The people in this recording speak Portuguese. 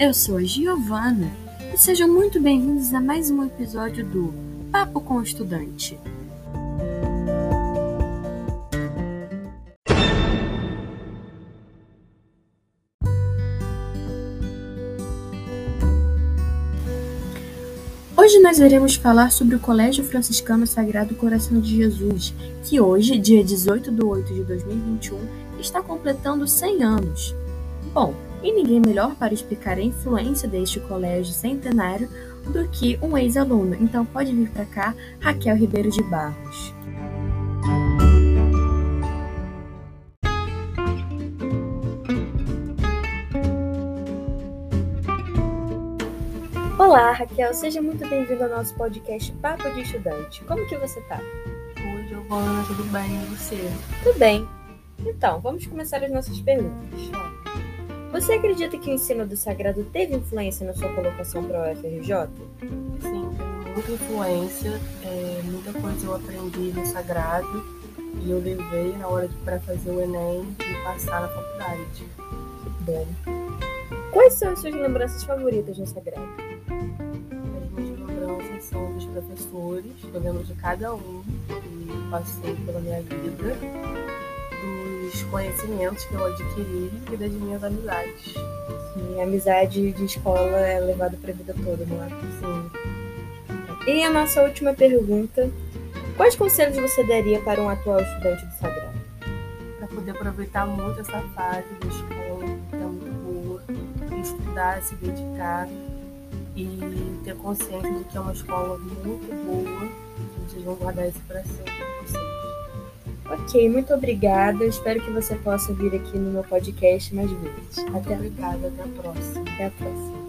Eu sou a Giovana e sejam muito bem-vindos a mais um episódio do Papo com o Estudante. Hoje nós iremos falar sobre o Colégio Franciscano Sagrado Coração de Jesus, que hoje, dia 18 de 8 de 2021, está completando 100 anos. Bom, e ninguém melhor para explicar a influência deste colégio centenário do que um ex-aluno. Então pode vir para cá, Raquel Ribeiro de Barros. Olá, Raquel, seja muito bem-vindo ao nosso podcast Papo de Estudante. Como que você tá? Oi, Giovana, tudo bem? E você? Tudo bem. Então, vamos começar as nossas perguntas. Você acredita que o ensino do sagrado teve influência na sua colocação para o UFRJ? Sim, muita influência. É, muita coisa eu aprendi no sagrado e eu levei na hora para fazer o Enem e passar na faculdade. Que bom. Quais são as suas lembranças favoritas no sagrado? As minhas lembranças são dos professores, eu lembro de cada um que passei pela minha vida conhecimentos que eu adquiri e das minhas amizades. Sim, a amizade de escola é levada para a vida toda, não é? Sim. E a nossa última pergunta: quais conselhos você daria para um atual estudante do Sagrado? Para poder aproveitar muito essa fase da escola, que é muito boa, estudar, se dedicar e ter consciência de que é uma escola muito boa, vocês vão guardar isso para sempre. Ok, muito obrigada. Espero que você possa vir aqui no meu podcast mais vezes. Até obrigada, até a próxima. Até a próxima.